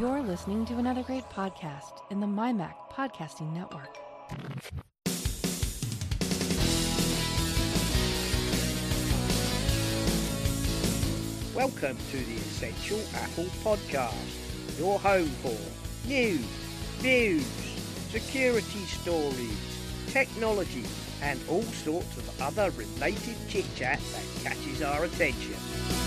You're listening to another great podcast in the MyMac Podcasting Network. Welcome to the Essential Apple Podcast, your home for news, views, security stories, technology, and all sorts of other related chit chat that catches our attention.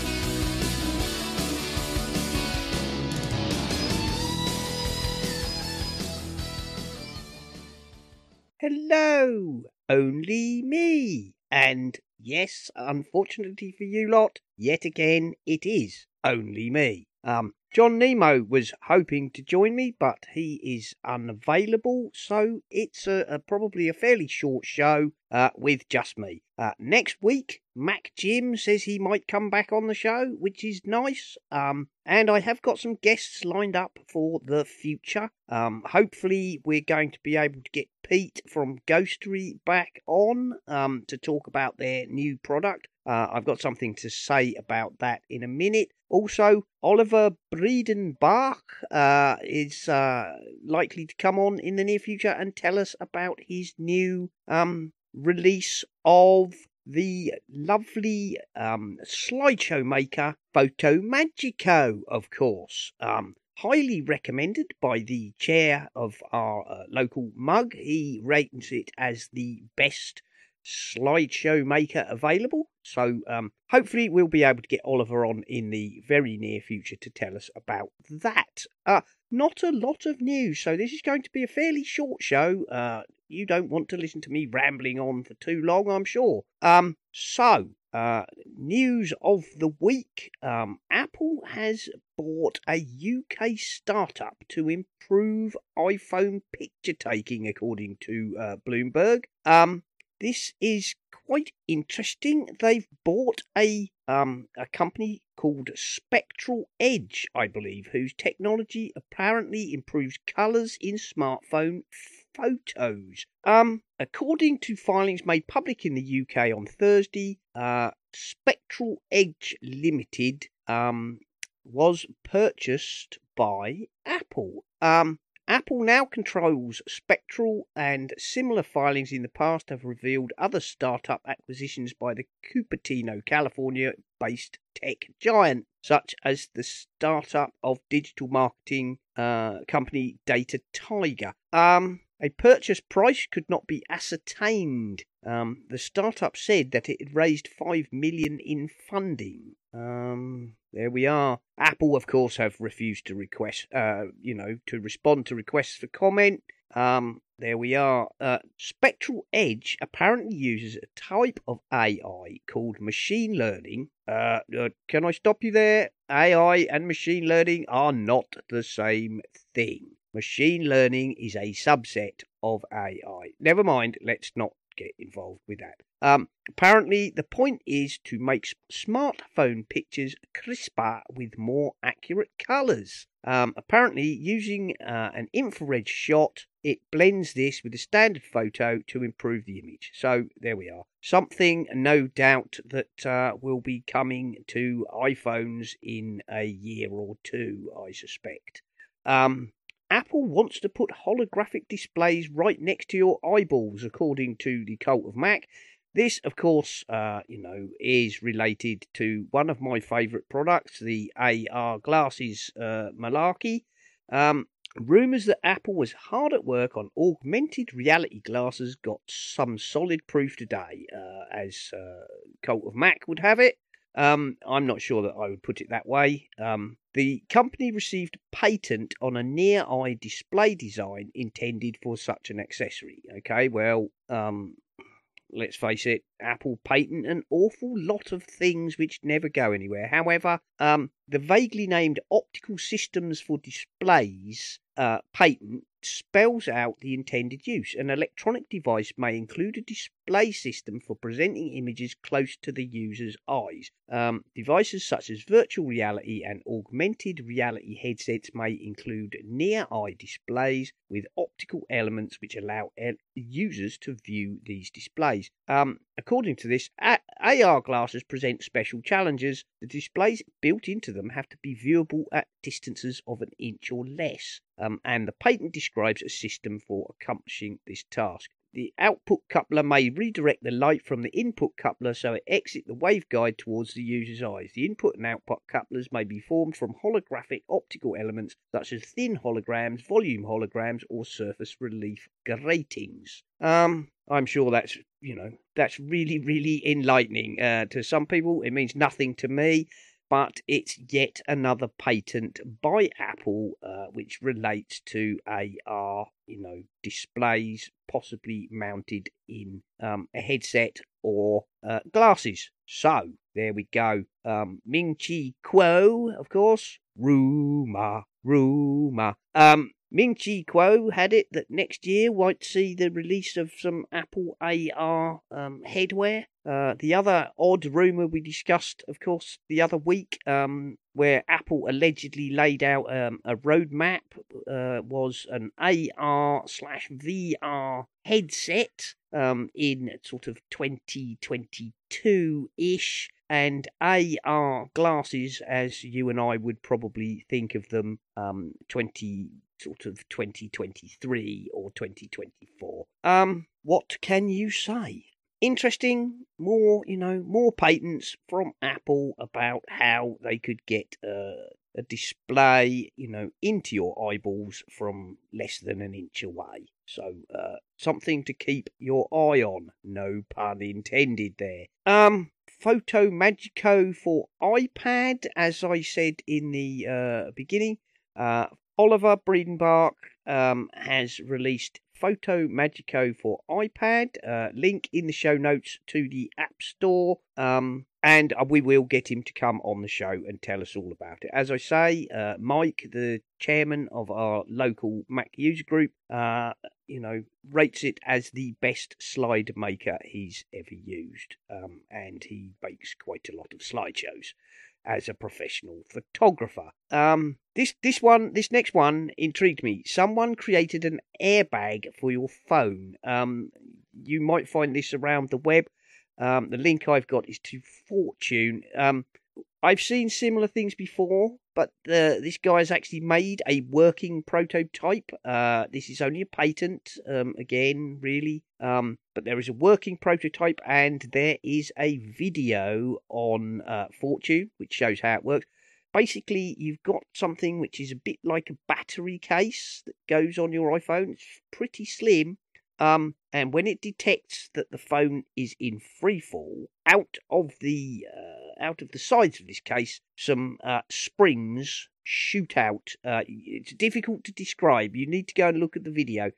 Hello, only me. And yes, unfortunately for you lot, yet again it is only me. Um, John Nemo was hoping to join me, but he is unavailable, so it's a, a probably a fairly short show uh, with just me. Uh, next week, MacJim says he might come back on the show, which is nice. Um, and I have got some guests lined up for the future. Um, hopefully, we're going to be able to get Pete from Ghostery back on um, to talk about their new product. Uh, I've got something to say about that in a minute. Also, Oliver Breidenbach uh, is uh, likely to come on in the near future and tell us about his new um, release of the lovely um, slideshow maker FotoMagico, of course. Um, highly recommended by the chair of our uh, local mug. He rates it as the best slideshow maker available. So um, hopefully we'll be able to get Oliver on in the very near future to tell us about that. Uh, not a lot of news, so this is going to be a fairly short show. Uh, you don't want to listen to me rambling on for too long, I'm sure. Um, so uh, news of the week um, Apple has bought a UK startup to improve iPhone picture taking, according to uh, Bloomberg. Um, this is quite interesting. They've bought a um, a company called Spectral Edge, I believe, whose technology apparently improves colours in smartphone photos. Um, according to filings made public in the UK on Thursday, uh, Spectral Edge Limited um, was purchased by Apple. Um, Apple now controls Spectral, and similar filings in the past have revealed other startup acquisitions by the Cupertino, California based tech giant, such as the startup of digital marketing uh, company Data Tiger. Um, a purchase price could not be ascertained. Um, the startup said that it had raised five million in funding. Um, there we are. Apple, of course, have refused to request, uh, you know, to respond to requests for comment. Um, there we are. Uh, Spectral Edge apparently uses a type of AI called machine learning. Uh, uh, can I stop you there? AI and machine learning are not the same thing. Machine learning is a subset of AI. Never mind, let's not get involved with that. Um, apparently, the point is to make smartphone pictures crisper with more accurate colours. Um, apparently, using uh, an infrared shot, it blends this with a standard photo to improve the image. So there we are. Something, no doubt, that uh, will be coming to iPhones in a year or two, I suspect. Um, Apple wants to put holographic displays right next to your eyeballs, according to the cult of Mac. This, of course, uh, you know, is related to one of my favourite products, the AR glasses uh, malarkey. Um, Rumours that Apple was hard at work on augmented reality glasses got some solid proof today, uh, as uh, Cult of Mac would have it. Um, I'm not sure that I would put it that way. Um, the company received patent on a near eye display design intended for such an accessory. Okay, well, um, let's face it, Apple patent an awful lot of things which never go anywhere. However, um, the vaguely named optical systems for displays uh, patent spells out the intended use. An electronic device may include a display system for presenting images close to the user's eyes. Um, devices such as virtual reality and augmented reality headsets may include near eye displays with optical elements which allow users to view these displays. Um, according to this, A- AR glasses present special challenges. The displays built into them have to be viewable at distances of an inch or less, um, and the patent describes a system for accomplishing this task. The output coupler may redirect the light from the input coupler so it exits the waveguide towards the user's eyes. The input and output couplers may be formed from holographic optical elements such as thin holograms, volume holograms, or surface relief gratings. Um, I'm sure that's you know that's really really enlightening uh, to some people. It means nothing to me but it's yet another patent by Apple uh, which relates to AR, you know, displays possibly mounted in um, a headset or uh, glasses. So there we go. Um, Ming Chi Kuo, of course. Rumor, rumor. Um, Ming Chi Kuo had it that next year might see the release of some Apple AR um, headwear. Uh, the other odd rumour we discussed, of course, the other week, um, where Apple allegedly laid out um, a roadmap, uh, was an AR slash VR headset um, in sort of 2022 ish and AR glasses, as you and I would probably think of them, um, 20 sort of 2023 or 2024. Um, what can you say? Interesting, more, you know, more patents from Apple about how they could get a display, you know, into your eyeballs from less than an inch away. So, uh, something to keep your eye on. No pun intended there. Um, FotoMagico for iPad, as I said in the uh, beginning. Uh, Oliver Breidenbach um, has released FotoMagico for iPad. Uh, link in the show notes to the App Store. Um, and uh, we will get him to come on the show and tell us all about it. As I say, uh, Mike, the chairman of our local Mac user group, uh, you know, rates it as the best slide maker he's ever used, um, and he makes quite a lot of slideshows as a professional photographer. Um, this this one, this next one intrigued me. Someone created an airbag for your phone. Um, you might find this around the web. Um, the link I've got is to Fortune. Um, I've seen similar things before, but uh, this guy has actually made a working prototype. Uh, this is only a patent, um, again, really. Um, but there is a working prototype, and there is a video on uh, Fortune which shows how it works. Basically, you've got something which is a bit like a battery case that goes on your iPhone. It's pretty slim, um, and when it detects that the phone is in free fall, out of the uh, out of the sides of this case, some uh, springs shoot out. Uh, it's difficult to describe. You need to go and look at the video,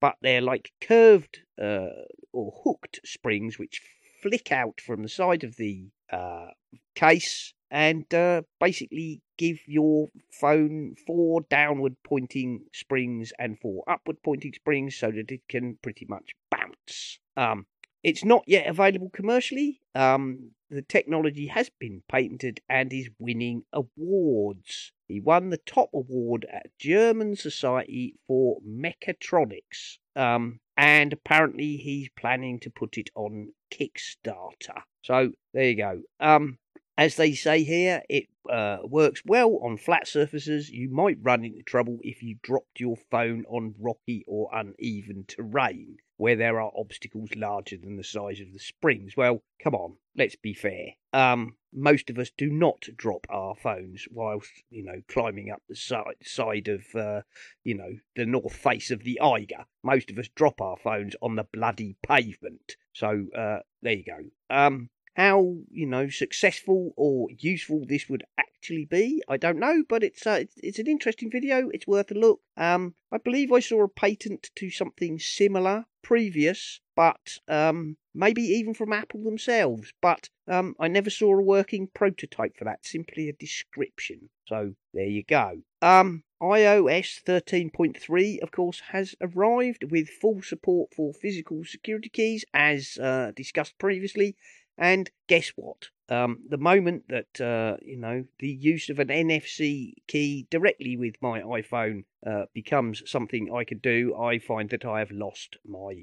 but they're like curved uh, or hooked springs which flick out from the side of the uh, case and uh, basically give your phone four downward pointing springs and four upward pointing springs so that it can pretty much bounce. Um, it's not yet available commercially. Um, the technology has been patented and is winning awards. He won the top award at German Society for Mechatronics. Um, and apparently he's planning to put it on Kickstarter. So there you go. Um, as they say here, it uh, works well on flat surfaces. You might run into trouble if you dropped your phone on rocky or uneven terrain where there are obstacles larger than the size of the springs. Well, come on, let's be fair. Um, most of us do not drop our phones whilst, you know, climbing up the side, side of, uh, you know, the north face of the Eiger. Most of us drop our phones on the bloody pavement. So, uh, there you go. Um, how you know successful or useful this would actually be, I don't know, but it's uh, it's, it's an interesting video. It's worth a look. Um, I believe I saw a patent to something similar previous, but um, maybe even from Apple themselves. But um, I never saw a working prototype for that. Simply a description. So there you go. Um, iOS 13.3, of course, has arrived with full support for physical security keys, as uh, discussed previously. And guess what? Um, the moment that uh, you know the use of an NFC key directly with my iPhone uh, becomes something I could do, I find that I have lost my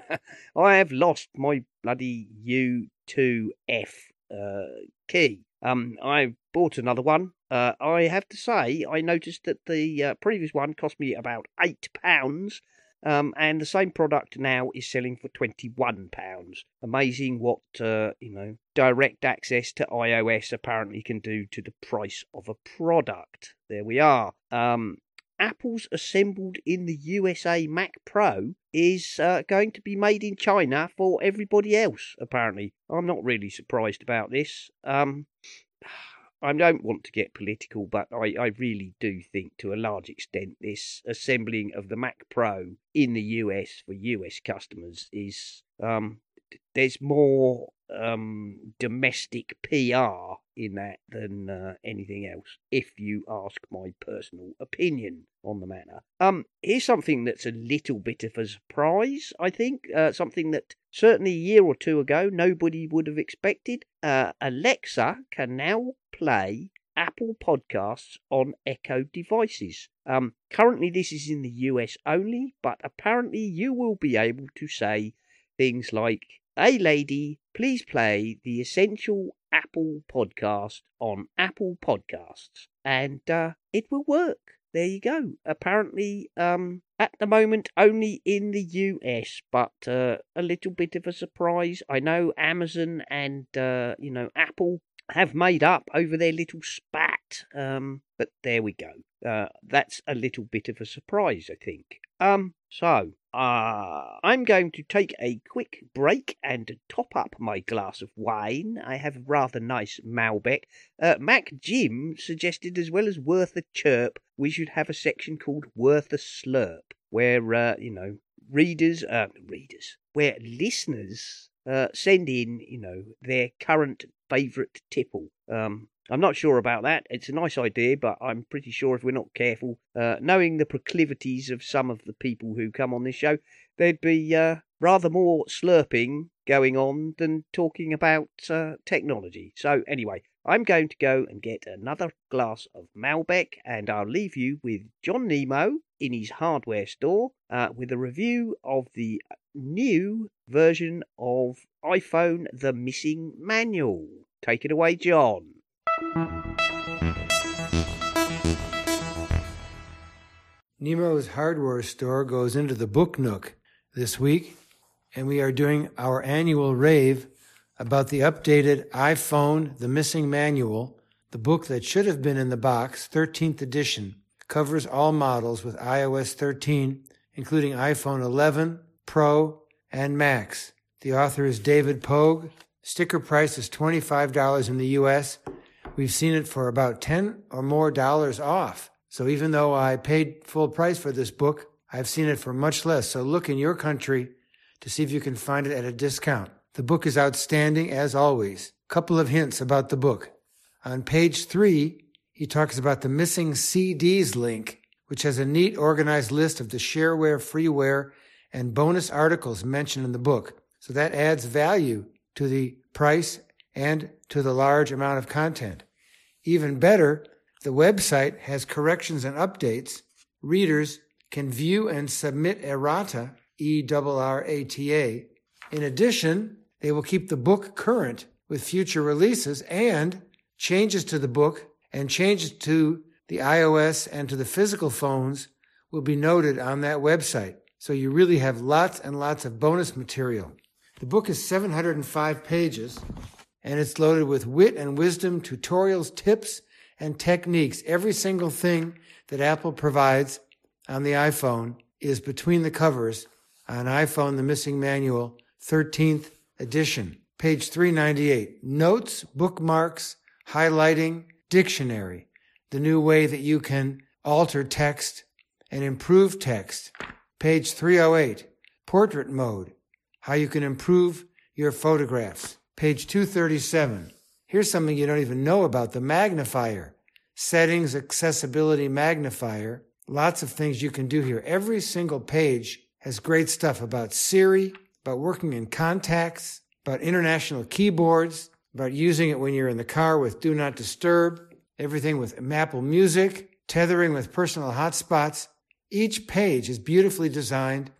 uh, I have lost my bloody U2F uh, key. Um, I bought another one. Uh, I have to say, I noticed that the uh, previous one cost me about eight pounds, um, and the same product now is selling for twenty-one pounds. Amazing what uh, you know direct access to iOS apparently can do to the price of a product. There we are. Um, Apple's assembled in the USA Mac Pro is uh, going to be made in China for everybody else, apparently. I'm not really surprised about this. Um, I don't want to get political, but I, I really do think to a large extent this assembling of the Mac Pro in the US for US customers is um, there's more um, domestic PR in that than uh, anything else, if you ask my personal opinion on the matter. Um, here's something that's a little bit of a surprise, I think, uh, something that certainly a year or two ago nobody would have expected. Uh, Alexa can now play Apple Podcasts on Echo devices. Um, currently, this is in the US only, but apparently, you will be able to say things like, Hey, lady, please play the Essential Apple Podcast on Apple Podcasts. And uh, it will work. There you go. Apparently, um, at the moment, only in the US, but uh, a little bit of a surprise. I know Amazon and, uh, you know, Apple have made up over their little spat. Um, but there we go. Uh, that's a little bit of a surprise, I think. Um, so uh, I'm going to take a quick break and top up my glass of wine. I have a rather nice Malbec. Uh, MacJim suggested, as well as worth a chirp, we should have a section called worth a slurp, where uh, you know readers, uh, readers, where listeners uh, send in, you know, their current favourite tipple. Um, I'm not sure about that. It's a nice idea, but I'm pretty sure if we're not careful, uh, knowing the proclivities of some of the people who come on this show, there'd be uh, rather more slurping going on than talking about uh, technology. So, anyway, I'm going to go and get another glass of Malbec, and I'll leave you with John Nemo in his hardware store uh, with a review of the new version of iPhone The Missing Manual. Take it away, John. Nemo's hardware store goes into the Book Nook this week, and we are doing our annual rave about the updated iPhone The Missing Manual, the book that should have been in the box, 13th edition, covers all models with iOS 13, including iPhone 11, Pro, and Max. The author is David Pogue. Sticker price is $25 in the US. We've seen it for about 10 or more dollars off. So even though I paid full price for this book, I've seen it for much less. So look in your country to see if you can find it at a discount. The book is outstanding as always. Couple of hints about the book. On page three, he talks about the missing CDs link, which has a neat organized list of the shareware, freeware, and bonus articles mentioned in the book. So that adds value to the price and to the large amount of content. Even better, the website has corrections and updates. Readers can view and submit errata, E-R-R-A-T-A. In addition, they will keep the book current with future releases and changes to the book and changes to the iOS and to the physical phones will be noted on that website. So you really have lots and lots of bonus material. The book is 705 pages and it's loaded with wit and wisdom, tutorials, tips, and techniques. Every single thing that Apple provides on the iPhone is between the covers on iPhone The Missing Manual, 13th edition, page 398. Notes, bookmarks, highlighting, dictionary, the new way that you can alter text and improve text. Page 308, portrait mode, how you can improve your photographs. Page 237. Here's something you don't even know about the magnifier. Settings, accessibility magnifier. Lots of things you can do here. Every single page has great stuff about Siri, about working in contacts, about international keyboards, about using it when you're in the car with Do Not Disturb, everything with Apple Music, tethering with personal hotspots. Each page is beautifully designed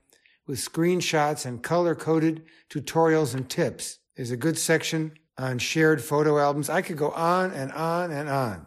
with screenshots and color coded tutorials and tips. There's a good section on shared photo albums. I could go on and on and on.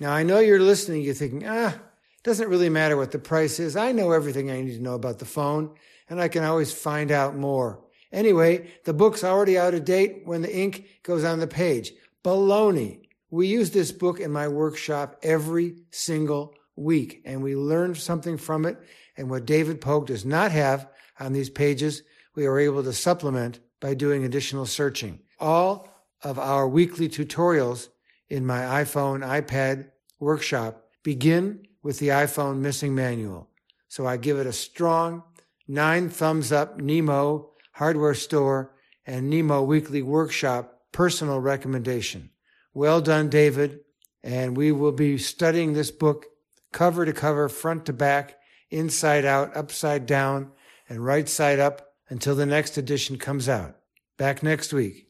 Now, I know you're listening, you're thinking, ah, it doesn't really matter what the price is. I know everything I need to know about the phone, and I can always find out more. Anyway, the book's already out of date when the ink goes on the page. Baloney. We use this book in my workshop every single week, and we learn something from it. And what David Pogue does not have on these pages, we are able to supplement by doing additional searching. All of our weekly tutorials in my iPhone, iPad workshop begin with the iPhone missing manual. So I give it a strong nine thumbs up Nemo hardware store and Nemo weekly workshop personal recommendation. Well done, David. And we will be studying this book cover to cover, front to back, inside out, upside down, and right side up until the next edition comes out. Back next week.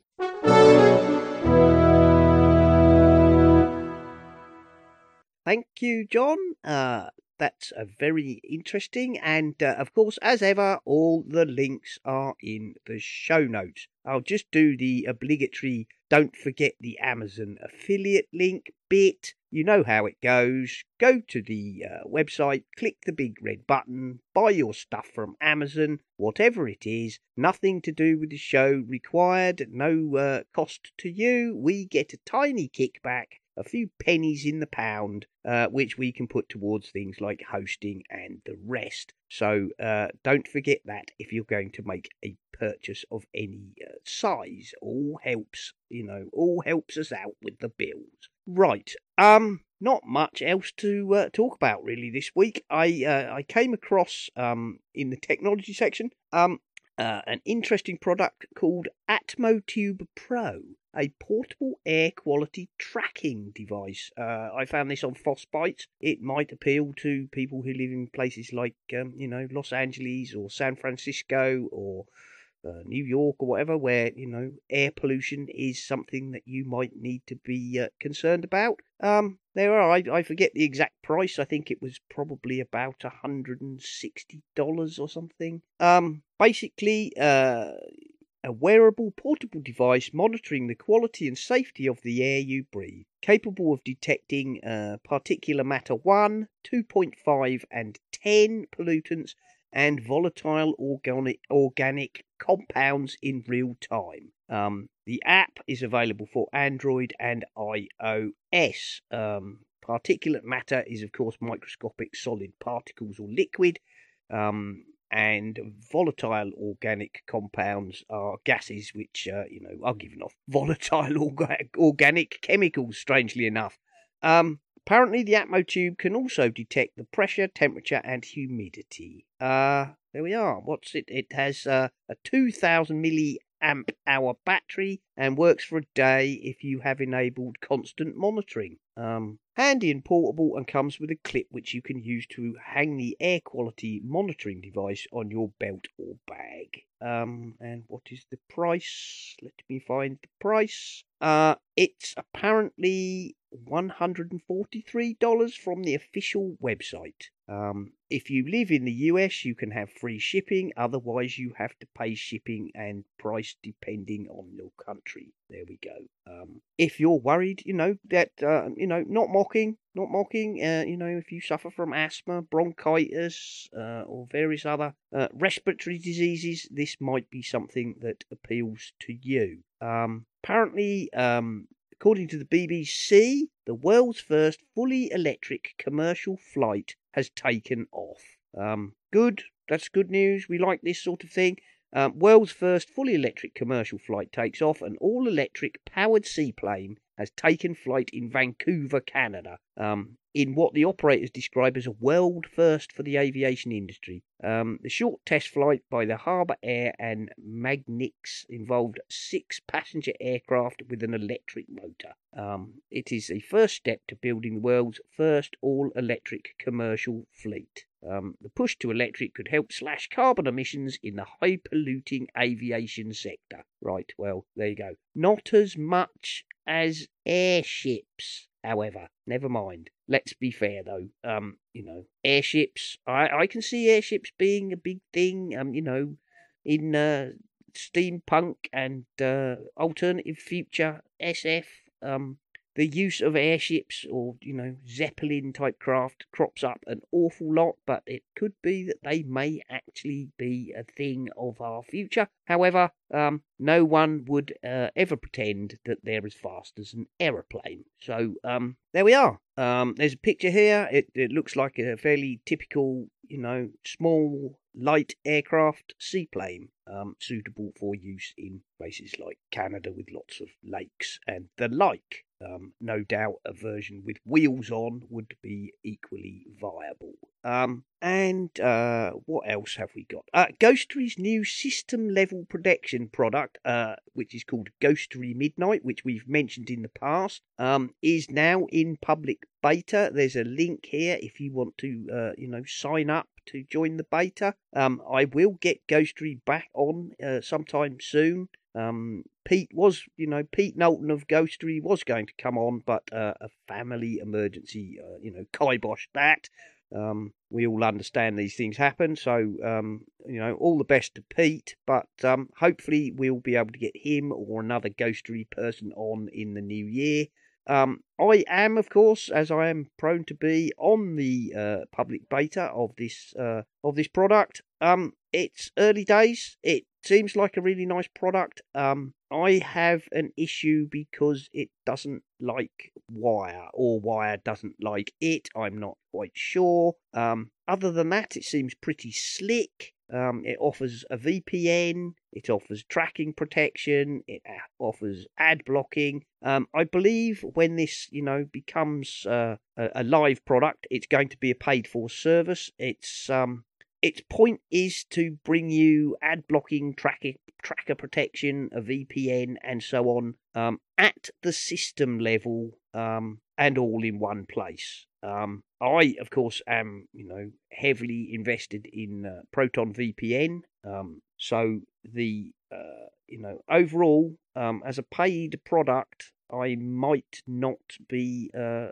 Thank you, John. Uh, that's a very interesting. And uh, of course, as ever, all the links are in the show notes. I'll just do the obligatory don't forget the Amazon affiliate link bit. You know how it goes. Go to the uh, website, click the big red button, buy your stuff from Amazon, whatever it is. Nothing to do with the show required, no uh, cost to you. We get a tiny kickback a few pennies in the pound, uh, which we can put towards things like hosting and the rest. So uh, don't forget that if you're going to make a purchase of any uh, size. All helps, you know, all helps us out with the bills. Right. Um. Not much else to uh, talk about really this week. I uh, I came across um in the technology section um uh, an interesting product called AtmoTube Pro, a portable air quality tracking device. Uh, I found this on Bytes. It might appeal to people who live in places like, um, you know, Los Angeles or San Francisco or uh, New York or whatever, where you know air pollution is something that you might need to be uh, concerned about. Um, there are I, I forget the exact price. I think it was probably about hundred and sixty dollars or something. Um, basically, uh, a wearable portable device monitoring the quality and safety of the air you breathe, capable of detecting uh, particulate matter 1, 2.5, and 10 pollutants and volatile organic, organic compounds in real time. Um, the app is available for Android and iOS. Um, particulate matter is, of course, microscopic solid particles or liquid. Um, and volatile organic compounds are gases which, uh, you know, are given off volatile orga- organic chemicals, strangely enough. Um, Apparently, the Atmotube can also detect the pressure, temperature, and humidity. Uh, there we are. What's it? It has uh, a 2000 milliamp hour battery and works for a day if you have enabled constant monitoring. Um, handy and portable and comes with a clip which you can use to hang the air quality monitoring device on your belt or bag. Um, and what is the price? Let me find the price. Uh, it's apparently $143 from the official website. Um, if you live in the US, you can have free shipping. Otherwise, you have to pay shipping and price depending on your country. There we go. Um, if you're worried, you know that uh, you know not mocking, not mocking. Uh, you know if you suffer from asthma, bronchitis, uh, or various other uh, respiratory diseases, this might be something that appeals to you. Um, apparently, um, According to the BBC, the world's first fully electric commercial flight has taken off. Um, good, that's good news. We like this sort of thing. Um, world's first fully electric commercial flight takes off. An all electric powered seaplane has taken flight in Vancouver, Canada. Um, in what the operators describe as a world first for the aviation industry. Um, the short test flight by the Harbour Air and magniX involved six passenger aircraft with an electric motor. Um, it is the first step to building the world's first all electric commercial fleet. Um, the push to electric could help slash carbon emissions in the high polluting aviation sector. Right, well, there you go. Not as much as airships, however. Never mind. Let's be fair though. Um, you know, airships. I I can see airships being a big thing. Um, you know, in uh, steampunk and uh, alternative future SF. Um, the use of airships or you know zeppelin type craft crops up an awful lot but it could be that they may actually be a thing of our future. However um, no one would uh, ever pretend that they're as fast as an aeroplane. So um, there we are. Um, there's a picture here. It, it looks like a fairly typical you know small light aircraft seaplane um, suitable for use in places like Canada with lots of lakes and the like. Um, no doubt a version with wheels on would be equally viable. Um, and uh, what else have we got? Uh, Ghostery's new system level protection product, uh, which is called Ghostery Midnight, which we've mentioned in the past, um, is now in public beta. There's a link here if you want to, uh, you know, sign up to join the beta. Um, I will get Ghostery back on uh, sometime soon. Um, Pete was, you know, Pete Knowlton of Ghostery was going to come on, but uh, a family emergency, uh, you know, kiboshed that. Um, we all understand these things happen, so um, you know, all the best to Pete. But um, hopefully, we'll be able to get him or another Ghostery person on in the new year. Um, I am, of course, as I am prone to be, on the uh, public beta of this uh, of this product. Um, it's early days. It seems like a really nice product. Um, I have an issue because it doesn't like Wire, or Wire doesn't like it. I'm not quite sure. Um, other than that, it seems pretty slick. Um, it offers a VPN, it offers tracking protection, it offers ad blocking. Um, I believe when this, you know, becomes uh, a, a, live product, it's going to be a paid for service. It's um, its point is to bring you ad blocking, tracker, tracker protection, a VPN, and so on um, at the system level um, and all in one place. Um, I, of course, am you know heavily invested in uh, Proton VPN. Um, so the uh, you know overall, um, as a paid product, I might not be uh,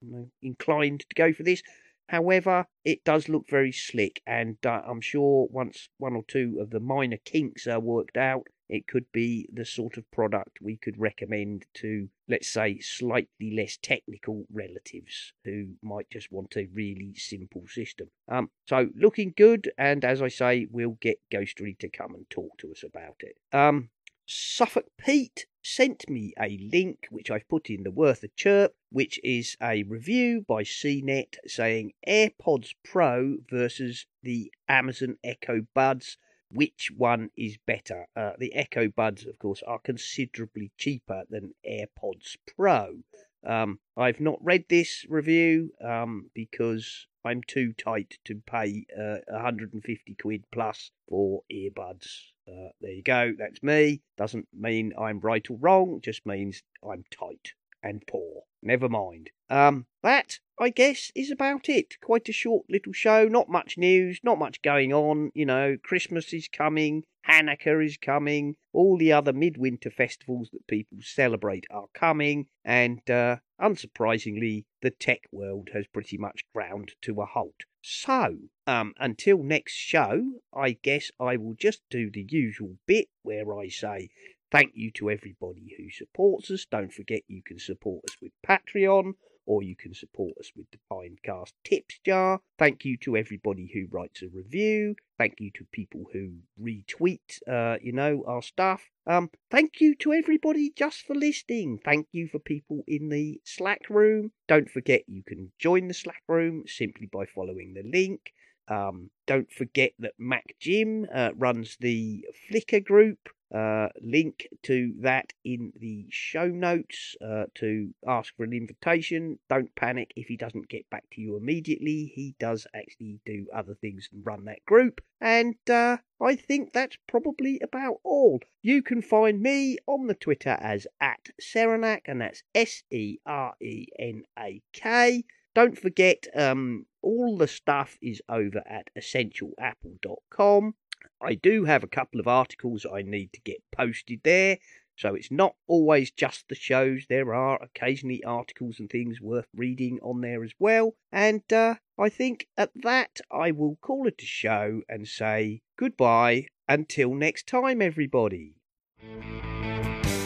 you know, inclined to go for this. However, it does look very slick, and uh, I'm sure once one or two of the minor kinks are worked out, it could be the sort of product we could recommend to, let's say, slightly less technical relatives who might just want a really simple system. Um, so looking good, and as I say, we'll get Ghostery to come and talk to us about it. Um, Suffolk Pete sent me a link which I've put in the worth a chirp, which is a review by CNET saying AirPods Pro versus the Amazon Echo Buds. Which one is better? Uh, the Echo Buds, of course, are considerably cheaper than AirPods Pro. Um, I've not read this review um, because I'm too tight to pay uh, 150 quid plus for earbuds. Uh, there you go. That's me. Doesn't mean I'm right or wrong. Just means I'm tight and poor. Never mind. Um, that I guess is about it. Quite a short little show. Not much news. Not much going on. You know, Christmas is coming. Hanukkah is coming. All the other midwinter festivals that people celebrate are coming, and uh, unsurprisingly, the tech world has pretty much ground to a halt. So, um, until next show, I guess I will just do the usual bit where I say thank you to everybody who supports us. Don't forget you can support us with Patreon or you can support us with the Pinecast Tips Jar. Thank you to everybody who writes a review. Thank you to people who retweet, uh, you know, our stuff. Um, thank you to everybody just for listening. Thank you for people in the Slack room. Don't forget you can join the Slack room simply by following the link. Um, don't forget that MacJim uh, runs the Flickr group. Uh, link to that in the show notes uh, to ask for an invitation. Don't panic if he doesn't get back to you immediately. He does actually do other things than run that group. And uh, I think that's probably about all. You can find me on the Twitter as at Serenak, and that's S E R E N A K. don't forget, um, all the stuff is over at essentialapple.com. I do have a couple of articles I need to get posted there. So it's not always just the shows. There are occasionally articles and things worth reading on there as well. And uh, I think at that I will call it a show and say goodbye until next time, everybody.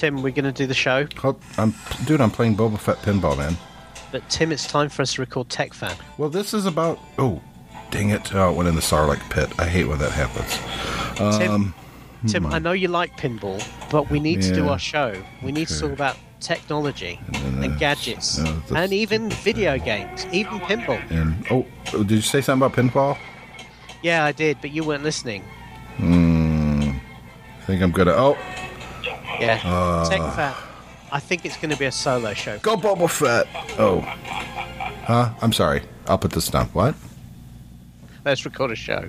Tim, we're going to do the show, I'm, dude, I'm playing Boba Fett pinball, man. but Tim, it's time for us to record Tech Fan. Well, this is about. Oh, dang it! Oh, it went in the Sarlacc pit. I hate when that happens. Tim, Um, Tim, I know you like pinball, but we need to do our show. We need to talk about technology and uh, gadgets, uh, and even video games, even pinball. and oh, did you say something about pinball? Yeah, I did, but you weren't listening. Hmm. I think I'm gonna. Oh, Yeah, Uh. Tech Fan. I think it's going to be a solo show. go Boba Fett! Oh, huh? I'm sorry. I'll put this down. What? Let's record a show.